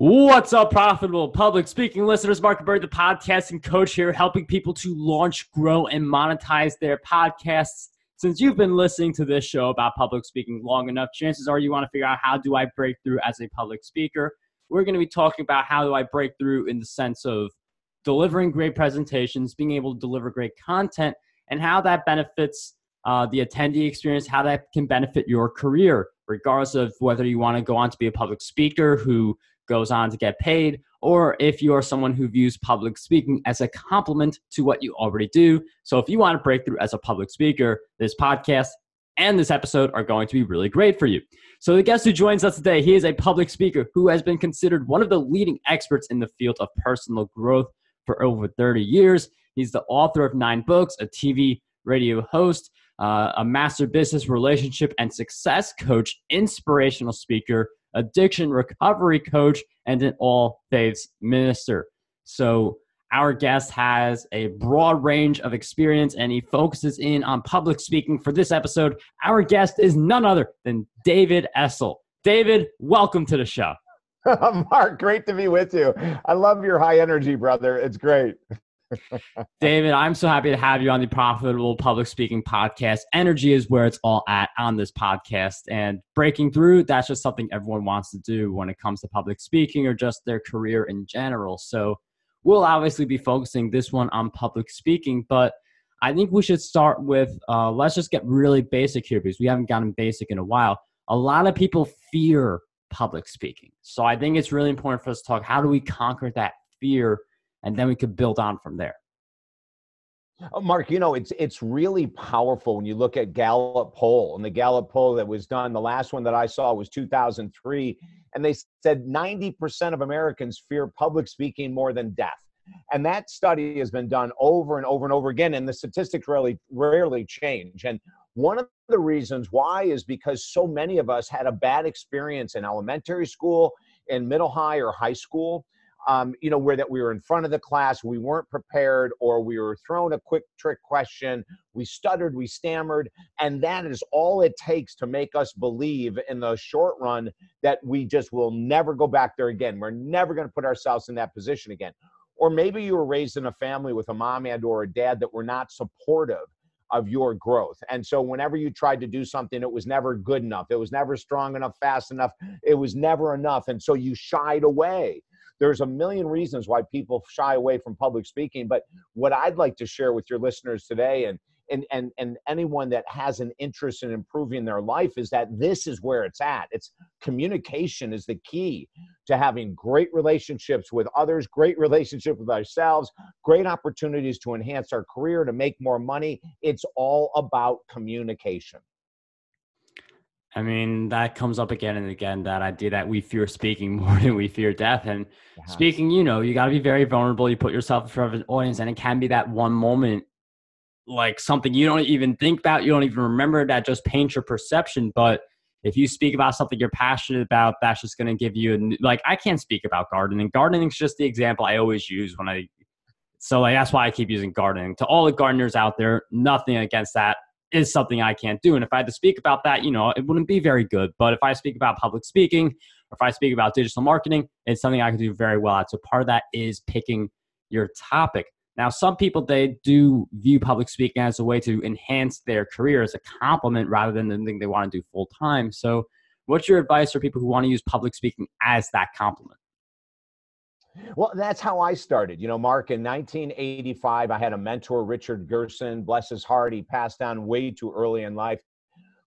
What's up, profitable public speaking listeners? Mark Bird, the podcasting coach here, helping people to launch, grow, and monetize their podcasts. Since you've been listening to this show about public speaking long enough, chances are you want to figure out how do I break through as a public speaker. We're going to be talking about how do I break through in the sense of delivering great presentations, being able to deliver great content, and how that benefits uh, the attendee experience, how that can benefit your career, regardless of whether you want to go on to be a public speaker who goes on to get paid, or if you're someone who views public speaking as a complement to what you already do. So if you want to break through as a public speaker, this podcast and this episode are going to be really great for you. So the guest who joins us today, he is a public speaker who has been considered one of the leading experts in the field of personal growth for over 30 years. He's the author of nine books, a TV radio host, uh, a master business relationship and success coach, inspirational speaker, addiction recovery coach, and an all faiths minister. So, our guest has a broad range of experience and he focuses in on public speaking for this episode. Our guest is none other than David Essel. David, welcome to the show. Mark, great to be with you. I love your high energy, brother. It's great. David, I'm so happy to have you on the Profitable Public Speaking Podcast. Energy is where it's all at on this podcast. And breaking through, that's just something everyone wants to do when it comes to public speaking or just their career in general. So we'll obviously be focusing this one on public speaking, but I think we should start with uh, let's just get really basic here because we haven't gotten basic in a while. A lot of people fear public speaking. So I think it's really important for us to talk how do we conquer that fear and then we could build on from there. Oh, Mark, you know it's it's really powerful when you look at Gallup poll and the Gallup poll that was done. The last one that I saw was 2003, and they said 90% of Americans fear public speaking more than death. And that study has been done over and over and over again, and the statistics really rarely change. And one of the reasons why is because so many of us had a bad experience in elementary school, in middle high or high school um, you know, where that we were in front of the class, we weren't prepared, or we were thrown a quick trick question, we stuttered, we stammered, and that is all it takes to make us believe in the short run that we just will never go back there again. We're never going to put ourselves in that position again. Or maybe you were raised in a family with a mom and or a dad that were not supportive of your growth. And so whenever you tried to do something, it was never good enough. It was never strong enough, fast enough. It was never enough. And so you shied away there's a million reasons why people shy away from public speaking but what i'd like to share with your listeners today and and and and anyone that has an interest in improving their life is that this is where it's at. It's communication is the key to having great relationships with others great relationship with ourselves great opportunities to enhance our career to make more money. It's all about communication I mean, that comes up again and again that idea that we fear speaking more than we fear death. And yeah. speaking, you know, you got to be very vulnerable. You put yourself in front of an audience, and it can be that one moment, like something you don't even think about, you don't even remember that just paints your perception. But if you speak about something you're passionate about, that's just going to give you a, like, I can't speak about gardening. Gardening's just the example I always use when I, so like, that's why I keep using gardening. To all the gardeners out there, nothing against that is something I can't do. And if I had to speak about that, you know, it wouldn't be very good. But if I speak about public speaking, or if I speak about digital marketing, it's something I can do very well at. So part of that is picking your topic. Now, some people they do view public speaking as a way to enhance their career as a compliment rather than the thing they want to do full time. So, what's your advice for people who want to use public speaking as that compliment? Well, that's how I started. You know, Mark, in 1985, I had a mentor, Richard Gerson, bless his heart. He passed on way too early in life.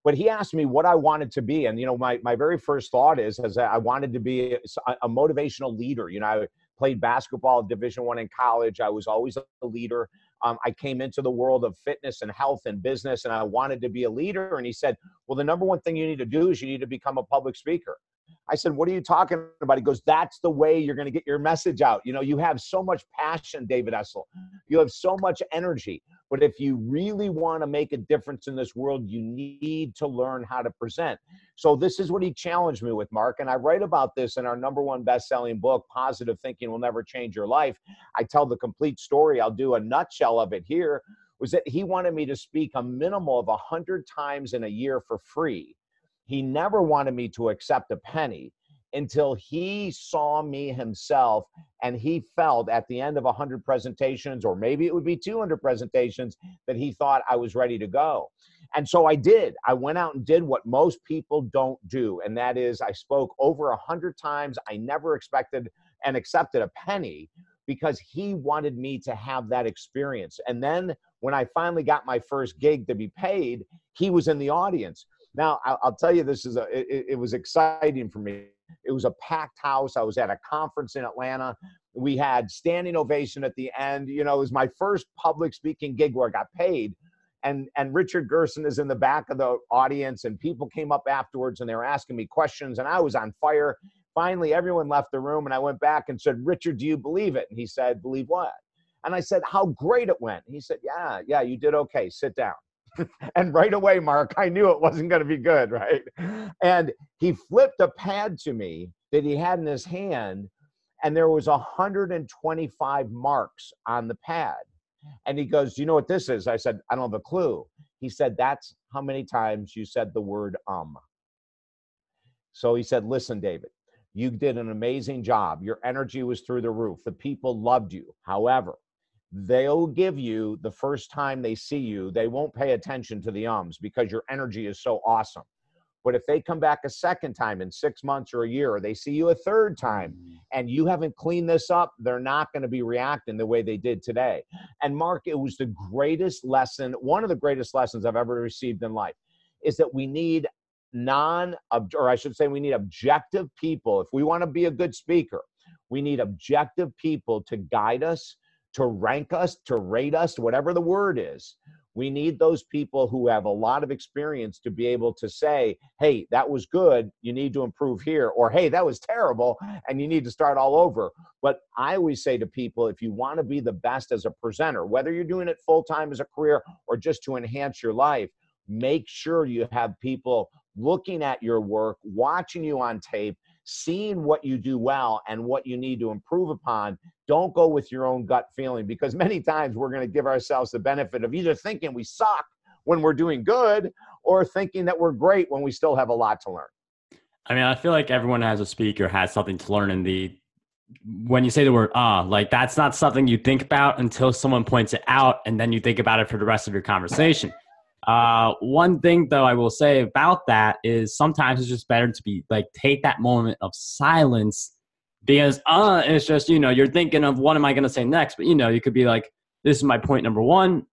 But he asked me what I wanted to be. And, you know, my, my very first thought is, is I wanted to be a, a motivational leader. You know, I played basketball Division One in college. I was always a leader. Um, I came into the world of fitness and health and business, and I wanted to be a leader. And he said, Well, the number one thing you need to do is you need to become a public speaker. I said, What are you talking about? He goes, That's the way you're going to get your message out. You know, you have so much passion, David Essel. You have so much energy. But if you really want to make a difference in this world, you need to learn how to present. So, this is what he challenged me with, Mark. And I write about this in our number one best selling book, Positive Thinking Will Never Change Your Life. I tell the complete story. I'll do a nutshell of it here. Was that he wanted me to speak a minimal of 100 times in a year for free he never wanted me to accept a penny. until he saw me himself and he felt at the end of 100 presentations, or maybe it would be 200 presentations, that he thought I was ready to go. And so I did. I went out and did what most people don't do. And that is, I spoke over 100 times. I never expected and accepted a penny because he wanted me to have that experience. And then when I finally got my first gig to be paid, he was in the audience. Now, I'll tell you, this is a, it, it was exciting for me. It was a packed house. I was at a conference in Atlanta. We had standing ovation at the end. You know, it was my first public speaking gig where I got paid. And, and Richard Gerson is in the back of the audience, and people came up afterwards and they were asking me questions, and I was on fire. Finally, everyone left the room, and I went back and said, Richard, do you believe it? And he said, Believe what? And I said, How great it went. He said, Yeah, yeah, you did okay. Sit down. and right away, Mark, I knew it wasn't going to be good, right? And he flipped a pad to me that he had in his hand, and there was 125 marks on the pad. And he goes, Do you know what this is? I said, I don't have a clue. He said, That's how many times you said the word um. So he said, Listen, David, you did an amazing job. Your energy was through the roof. The people loved you. However, they'll give you the first time they see you, they won't pay attention to the ums because your energy is so awesome. But if they come back a second time in six months or a year, or they see you a third time mm. and you haven't cleaned this up, they're not going to be reacting the way they did today. And Mark, it was the greatest lesson, one of the greatest lessons I've ever received in life is that we need non, or I should say, we need objective people. If we want to be a good speaker, we need objective people to guide us to rank us, to rate us, whatever the word is. We need those people who have a lot of experience to be able to say, hey, that was good. You need to improve here. Or, hey, that was terrible and you need to start all over. But I always say to people if you want to be the best as a presenter, whether you're doing it full time as a career or just to enhance your life, make sure you have people looking at your work, watching you on tape, seeing what you do well and what you need to improve upon. Don't go with your own gut feeling because many times we're going to give ourselves the benefit of either thinking we suck when we're doing good or thinking that we're great when we still have a lot to learn. I mean, I feel like everyone has a speaker has something to learn in the when you say the word ah, like that's not something you think about until someone points it out and then you think about it for the rest of your conversation. Uh, one thing though I will say about that is sometimes it's just better to be like take that moment of silence because uh it's just you know you're thinking of what am I going to say next, but you know you could be like this is my point number one,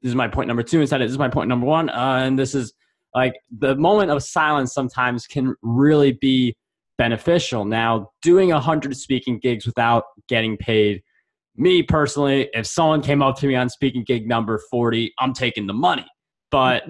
this is my point number two instead of this is my point number one, uh, and this is like the moment of silence sometimes can really be beneficial. Now doing a hundred speaking gigs without getting paid. Me personally, if someone came up to me on speaking gig number 40, I'm taking the money but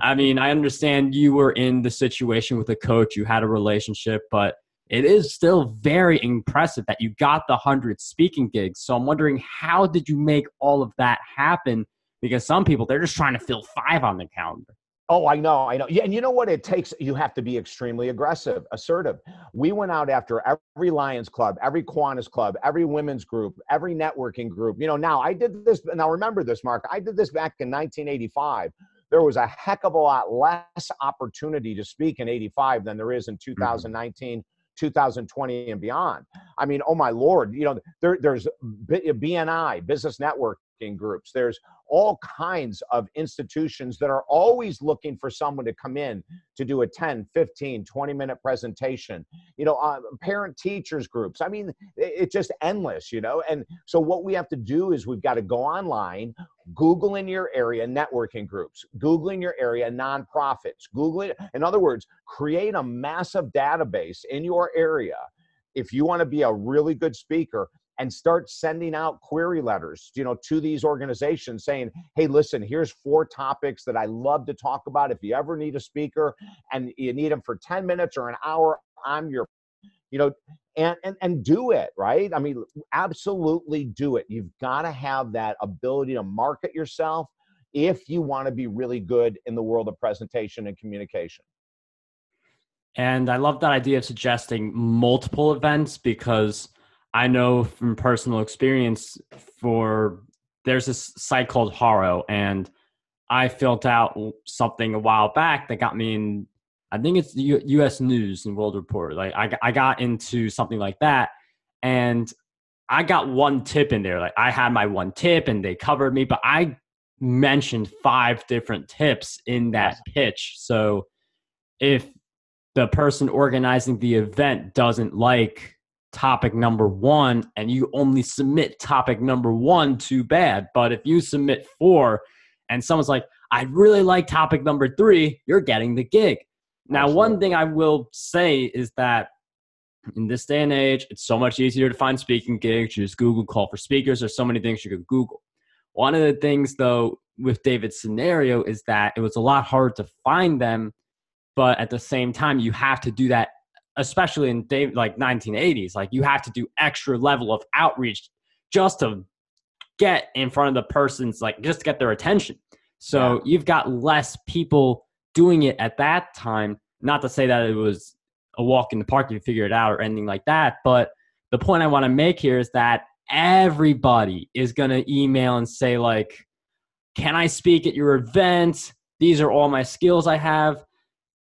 I mean, I understand you were in the situation with a coach, you had a relationship, but it is still very impressive that you got the 100 speaking gigs. So I'm wondering, how did you make all of that happen? Because some people, they're just trying to fill five on the calendar. Oh, I know, I know. Yeah, and you know what? It takes you have to be extremely aggressive, assertive. We went out after every Lions club, every Kiwanis club, every women's group, every networking group. You know, now I did this. Now remember this, Mark. I did this back in 1985 there was a heck of a lot less opportunity to speak in 85 than there is in 2019 mm-hmm. 2020 and beyond i mean oh my lord you know there, there's BNI business networking groups. There's all kinds of institutions that are always looking for someone to come in to do a 10, 15, 20 minute presentation. You know, uh, parent teachers groups. I mean, it's just endless, you know. And so what we have to do is we've got to go online, Google in your area networking groups, Google in your area nonprofits, Google it. In other words, create a massive database in your area if you want to be a really good speaker and start sending out query letters you know to these organizations saying hey listen here's four topics that i love to talk about if you ever need a speaker and you need them for 10 minutes or an hour i'm your you know and and, and do it right? I mean absolutely do it. You've got to have that ability to market yourself if you want to be really good in the world of presentation and communication. And i love that idea of suggesting multiple events because I know from personal experience for there's this site called HARO and I filled out something a while back that got me in I think it's U- U.S. News and World Report. Like I, I got into something like that, and I got one tip in there. Like I had my one tip, and they covered me, but I mentioned five different tips in that pitch. So if the person organizing the event doesn't like topic number one and you only submit topic number one, too bad. But if you submit four and someone's like, I really like topic number three, you're getting the gig. Now, Absolutely. one thing I will say is that in this day and age, it's so much easier to find speaking gigs. You just Google call for speakers. There's so many things you could Google. One of the things, though, with David's scenario is that it was a lot harder to find them, but at the same time, you have to do that, especially in Dave, like 1980s. Like you have to do extra level of outreach just to get in front of the person's, like just to get their attention. So yeah. you've got less people doing it at that time. Not to say that it was a walk in the park, you figure it out or anything like that. But the point I want to make here is that everybody is going to email and say, like, can I speak at your event? These are all my skills I have.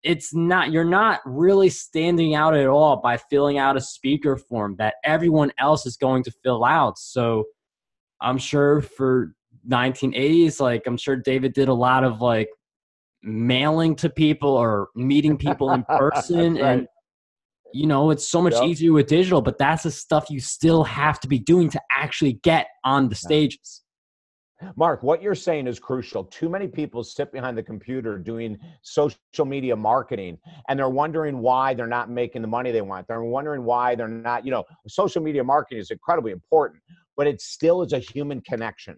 It's not, you're not really standing out at all by filling out a speaker form that everyone else is going to fill out. So I'm sure for 1980s, like, I'm sure David did a lot of like mailing to people or meeting people in person. right. And, you know, it's so much yep. easier with digital, but that's the stuff you still have to be doing to actually get on the stages. Mark, what you're saying is crucial. Too many people sit behind the computer doing social media marketing and they're wondering why they're not making the money they want. They're wondering why they're not, you know, social media marketing is incredibly important, but it still is a human connection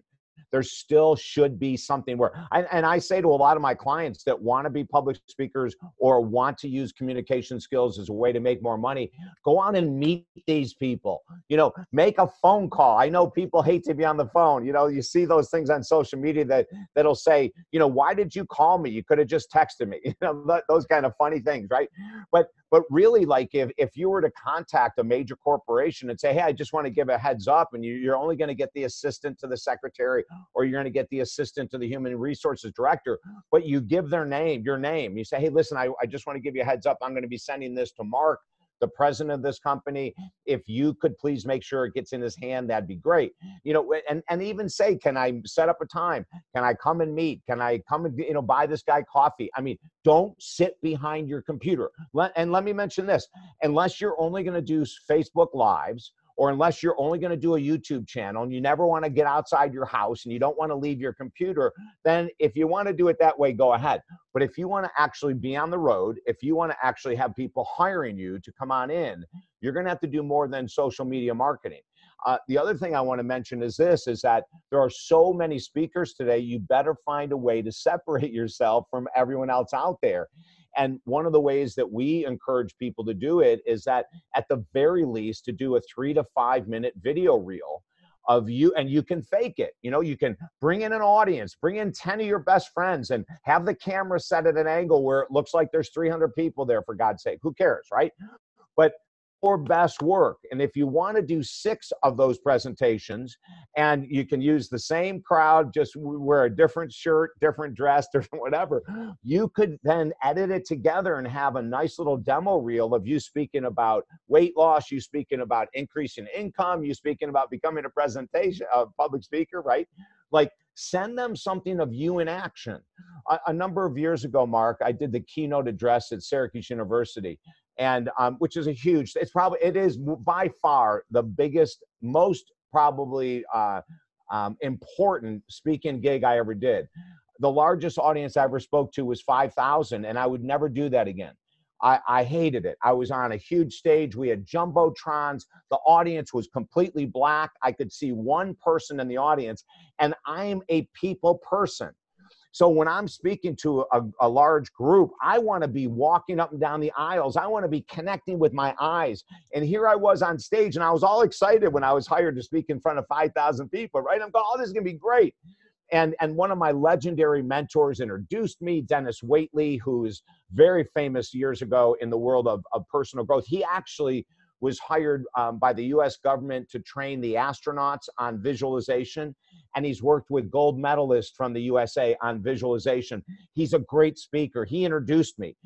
there still should be something where and, and i say to a lot of my clients that want to be public speakers or want to use communication skills as a way to make more money go out and meet these people. You know make a phone call. I know people hate to be on the phone. You know you see those things on social media that that'll say you know why did you call me? You could have just texted me. You know those kind of funny things right? But but really like if if you were to contact a major corporation and say hey i just want to give a heads up and you, you're only going to get the assistant to the secretary or you're going to get the assistant to the human resources director, but you give their name, your name. You say, hey, listen, I, I just want to give you a heads up. I'm going to be sending this to Mark the president of this company if you could please make sure it gets in his hand that'd be great. You know and and even say can i set up a time? Can i come and meet? Can i come and you know buy this guy coffee? I mean don't sit behind your computer. Let, and let me mention this unless you're only going to do facebook lives or unless you're only going to do a YouTube channel and you never want to get outside your house and you don't want to leave your computer, then if you want to do it that way, go ahead. But if you want to actually be on the road, if you want to actually have people hiring you to come on in, you're going to have to do more than social media marketing. Uh, the other thing I want to mention is this is that there are so many speakers today, you better find a way to separate yourself from everyone else out there. And one of the ways that we encourage people to do it is that at the very least to do a three to five minute video reel of you and you can fake it. You know you can bring in an audience bring in 10 of your best friends and have the camera set at an angle where it looks like there's 300 people there for god's sake. Who cares right? But your best work. And if you want to do six of those presentations and you can use the same crowd, just wear a different shirt, different dress, different whatever, you could then edit it together and have a nice little demo reel of you speaking about weight loss, you speaking about increasing income, you speaking about becoming a presentation, a public speaker, right? Like send them something of you in action. A, a, number of years ago, Mark, I did the keynote address at Syracuse University, and um, which is a huge. It's probably it is by far the biggest, most probably uh, um, important speaking gig I ever did. The largest audience I ever spoke to was five thousand, and I would never do that again. I, I, hated it. I was on a huge stage. We had jumbotrons. The audience was completely black. I could see one person in the audience, and I'm a people person. So when I'm speaking to a, a large group, I want to be walking up and down the aisles. I want to be connecting with my eyes. And here I was on stage, and I was all excited when I was hired to speak in front of 5,000 people, right? I'm going, oh, this is going to be great. And, and one of my legendary mentors introduced me, Denis Waitley, who's very famous years ago in the world of, of personal growth. He actually was hired um, by the US government to train the astronauts on visualization. And he's worked with gold medalists from the USA on visualization. He's a great speaker. He introduced me.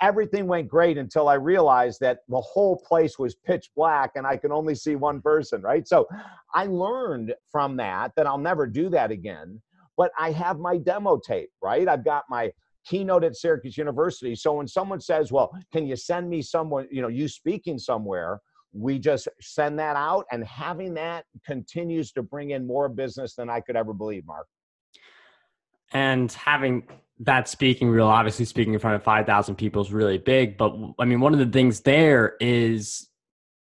everything went great until I realized that the whole place was pitch black and I could only see one person, right? So I learned from that that I'll never do that again. But I have my demo tape, right? I've got my keynote at Syracuse University. So when someone says, Well, can you send me someone, you know, you speaking somewhere? We just send that out, and having that continues to bring in more business than I could ever believe, Mark. And having that speaking reel, obviously speaking in front of 5,000 people is really big. But I mean, one of the things there is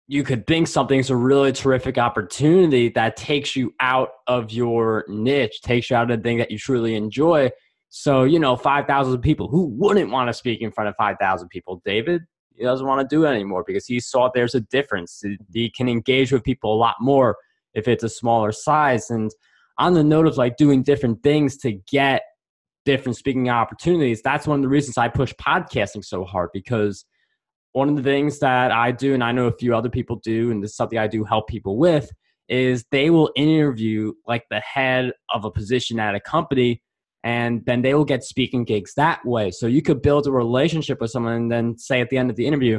you could think something's a really terrific opportunity that takes you out of your niche, takes you out of the thing that you truly enjoy. So, you know, 5,000 people, who wouldn't want to speak in front of 5,000 people? David, he doesn't want to do it anymore because he saw there's a difference. He can engage with people a lot more if it's a smaller size. And on the note of like doing different things to get different speaking opportunities, that's one of the reasons I push podcasting so hard because one of the things that I do, and I know a few other people do, and this is something I do help people with, is they will interview like the head of a position at a company and then they will get speaking gigs that way. So you could build a relationship with someone and then say at the end of the interview,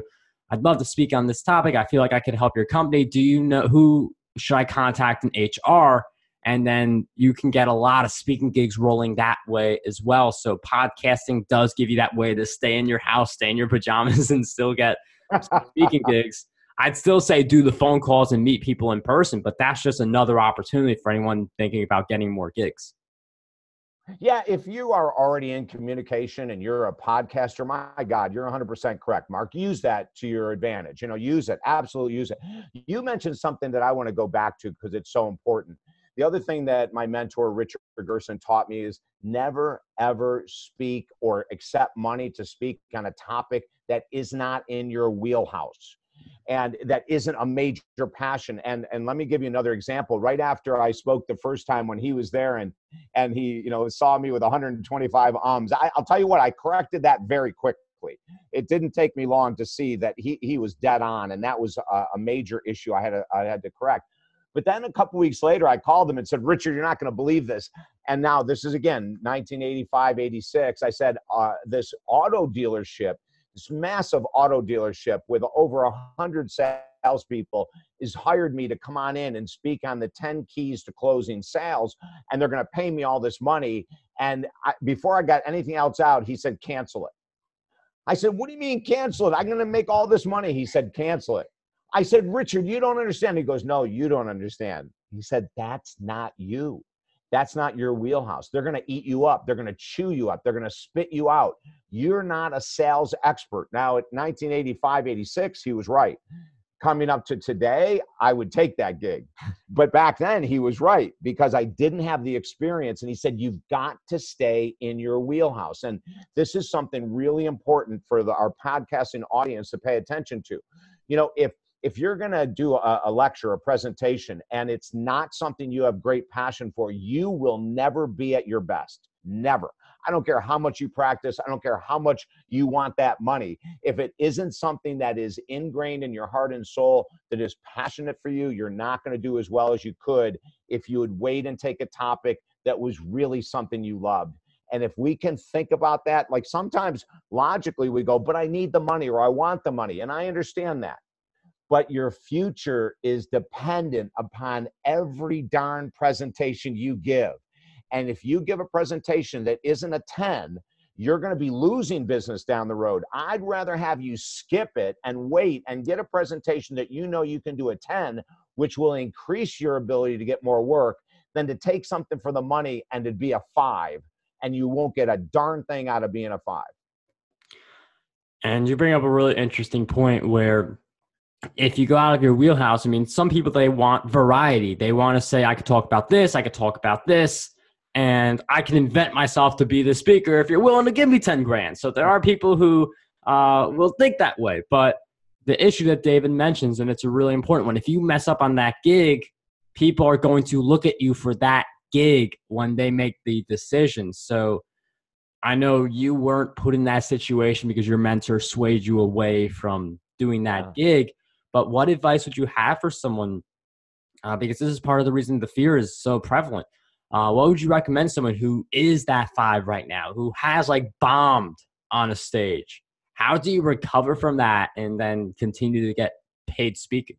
I'd love to speak on this topic. I feel like I could help your company. Do you know who should I contact in HR? And then you can get a lot of speaking gigs rolling that way as well. So podcasting does give you that way to stay in your house, stay in your pajamas, and still get speaking gigs. I'd still say do the phone calls and meet people in person, but that's just another opportunity for anyone thinking about getting more gigs. Yeah, if you are already in communication and you're a podcaster, my God, you're 100% correct, Mark. Use that to your advantage. You know, use it. Absolutely use it. You mentioned something that I want to go back to because it's so important. The other thing that my mentor, Richard Gerson, taught me is never, ever speak or accept money to speak on a topic that is not in your wheelhouse and that isn't a major passion and and let me give you another example. Right after i spoke the first time when he was there and and he you know saw me with 125 ums I, i'll tell you what i corrected that very quickly. It didn't take me long to see that he he was dead on and that was a, a major issue i had to, i had to correct. But then a couple weeks later i called him and said richard you're not going to believe this. And now this is again 1985 86 i said uh, this auto dealership this massive auto dealership with over a hundred salespeople has hired me to come on in and speak on the 10 keys to closing sales and they're going to pay me all this money. And I, before i got anything else out he said cancel it. I said what do you mean cancel it? I'm going to make all this money. He said cancel it. I said richard you don't understand. He goes no you don't understand. He said that's not you that's not your wheelhouse. They're going to eat you up. They're going to chew you up. They're going to spit you out. You're not a sales expert. Now, at 1985, 86, he was right. Coming up to today, I would take that gig. But back then, he was right because I didn't have the experience. And he said, You've got to stay in your wheelhouse. And this is something really important for the, our podcasting audience to pay attention to. You know, if if you're going to do a, a, lecture, a presentation, and it's not something you have great passion for, you will never be at your best. Never. I don't care how much you practice. I don't care how much you want that money. If it isn't something that is ingrained in your heart and soul, that is passionate for you, you're not going to do as well as you could if you would wait and take a topic that was really something you loved. And if we can think about that, like sometimes logically we go, but I need the money or I want the money. And I understand that but your future is dependent upon every darn presentation you give. And if you give a presentation that isn't a 10, you're going to be losing business down the road. I'd rather have you skip it and wait and get a presentation that you know you can do a 10, which will increase your ability to get more work, than to take something for the money and to be a five, and you won't get a darn thing out of being a five. And you bring up a really interesting point where if you go out of your wheelhouse, I mean, some people they want variety. They want to say, I could talk about this, I could talk about this, and I can invent myself to be the speaker if you're willing to give me 10 grand. So there are people who uh, will think that way. But the issue that David mentions, and it's a really important one, if you mess up on that gig, people are going to look at you for that gig when they make the decision. So I know you weren't put in that situation because your mentor swayed you away from doing that yeah. gig but what advice would you have for someone? Uh, because this is part of the reason the fear is so prevalent. Uh, what would you recommend someone who is that five right now, who has like bombed on a stage, how do you recover from that and then continue to get paid speaking?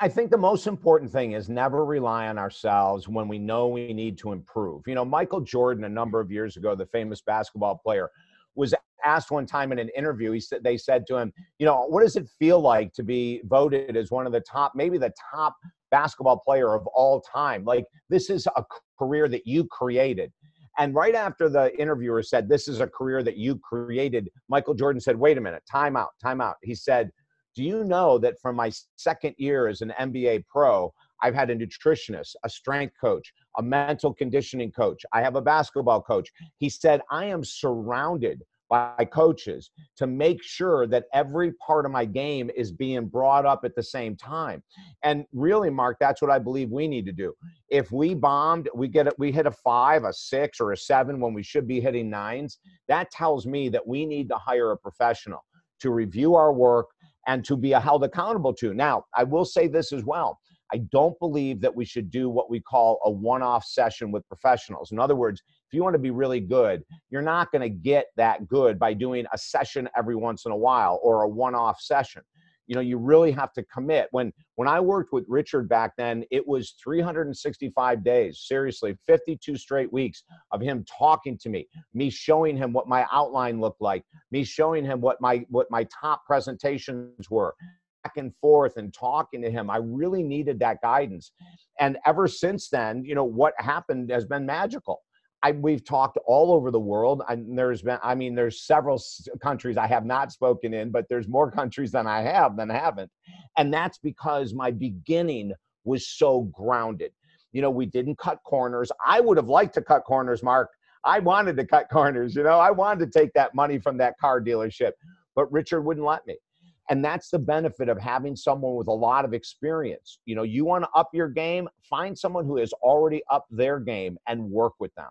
I think the most important thing is never rely on ourselves when we know we need to improve. You know, Michael Jordan, a number of years ago, the famous basketball player, was asked one time in an interview. He said they said to him, "You know, what does it feel like to be voted as one of the top, maybe the top basketball player of all time? Like this is a career that you created." And right after the interviewer said, "This is a career that you created," Michael Jordan said, "Wait a minute, time out, time out." He said do you know that from my second year as an NBA pro, I've had a nutritionist, a strength coach, a mental conditioning coach. I have a basketball coach. He said, I am surrounded by coaches to make sure that every part of my game is being brought up at the same time. And really, Mark, that's what I believe we need to do. If we bombed, we get it, we hit a five, a six, or a seven when we should be hitting nines. That tells me that we need to hire a professional to review our work, and to be held accountable to. Now, I will say this as well. I don't believe that we should do what we call a one off session with professionals. In other words, if you want to be really good, you're not going to get that good by doing a session every once in a while or a one off session you know you really have to commit when when i worked with richard back then it was 365 days seriously 52 straight weeks of him talking to me me showing him what my outline looked like me showing him what my what my top presentations were and forth and talking to him i really needed that guidance and ever since then you know what happened has been magical I, we've talked all over the world. And there's been, I mean, there's several countries I have not spoken in, but there's more countries than I have than haven't. And that's because my beginning was so grounded. You know, we didn't cut corners. I would have liked to cut corners, Mark. I wanted to cut corners. You know, I wanted to take that money from that car dealership, but Richard wouldn't let me. And that's the benefit of having someone with a lot of experience. You know, you want to up your game, find someone who has already upped their game and work with them.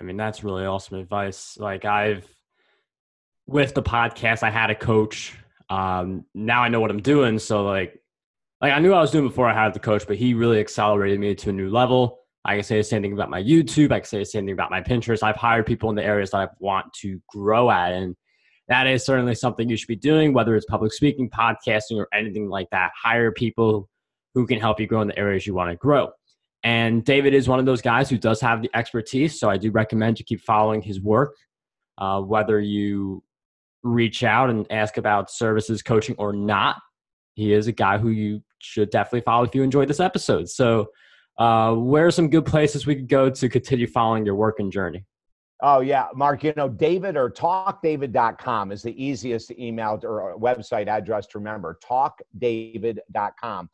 I mean, that's really awesome advice. Like I've with the podcast, I had a coach. Um, now I know what I'm doing. So like, like I knew I was doing before I had the coach, but he really accelerated me to a new level. I can say the same thing about my YouTube. I can say the same thing about my Pinterest. I've hired people in the areas that I want to grow at, and that is certainly something you should be doing, whether it's public speaking, podcasting, or anything like that. Hire people who can help you grow in the areas you want to grow. And David is one of those guys who does have the expertise. So I do recommend you keep following his work, uh, whether you reach out and ask about services, coaching, or not. He is a guy who you should definitely follow if you enjoyed this episode. So, uh, where are some good places we could go to continue following your work and journey? Oh, yeah, Mark, you know, David or talkdavid.com is the easiest email or website address to remember. Talkdavid.com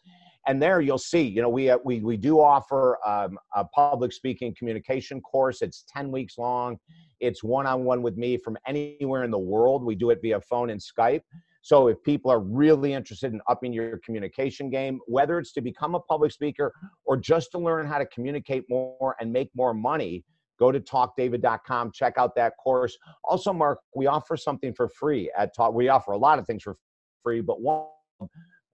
and there you'll see you know we uh, we, we do offer um, a public speaking communication course. It's 10 weeks long. It's one-on-one with me from anywhere in the world. We do it via phone and skype. So if people are really interested in upping your communication game whether it's to become a public speaker or just to learn how to communicate more and make more money go to talkdavid.com check out that course also mark we offer something for free at talk we offer a lot of things for free but one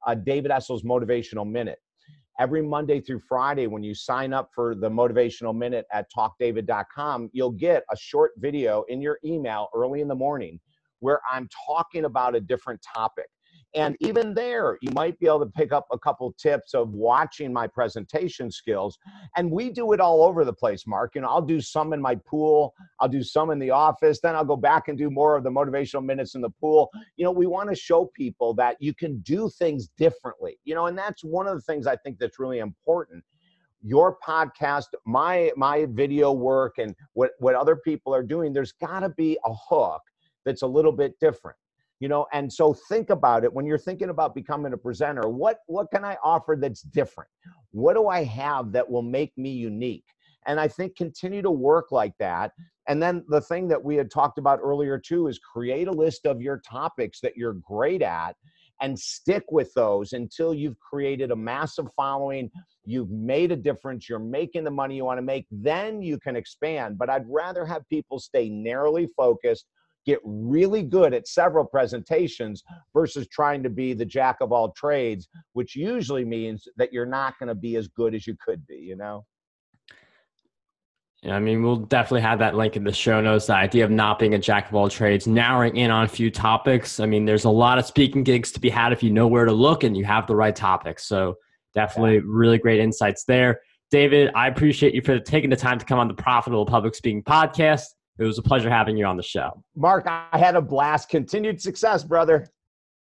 uh, David Essel's Motivational Minute. Every Monday through Friday, when you sign up for the Motivational Minute at talkdavid.com, you'll get a short video in your email early in the morning where I'm talking about a different topic. And even there, you might be able to pick up a couple tips of watching my presentation skills. And we do it all over the place, Mark. You know, I'll do some in my pool, I'll do some in the office, then I'll go back and do more of the motivational minutes in the pool. You know, we want to show people that you can do things differently. You know, and that's one of the things I think that's really important your podcast my my video work and what what other people are doing there's got to be a hook that's a little bit different you know and so think about it when you're thinking about becoming a presenter what what can i offer that's different? What do i have that will make me unique? And i think continue to work like that. And then the thing that we had talked about earlier too is create a list of your topics that you're great at and stick with those until you've created a massive following you've made a difference you're making the money you want to make then you can expand. But i'd rather have people stay narrowly focused get really good at several presentations versus trying to be the jack of all trades, which usually means that you're not going to be as good as you could be, you know? Yeah, I mean, we'll definitely have that link in the show notes. The idea of not being a jack of all trades, narrowing in on a few topics. I mean, there's a lot of speaking gigs to be had if you know where to look and you have the right topics. So, definitely really great insights there. David, I appreciate you for taking the time to come on the Profitable Public Speaking podcast. It was a pleasure having you on the show. Mark, I had a blast. Continued success, brother.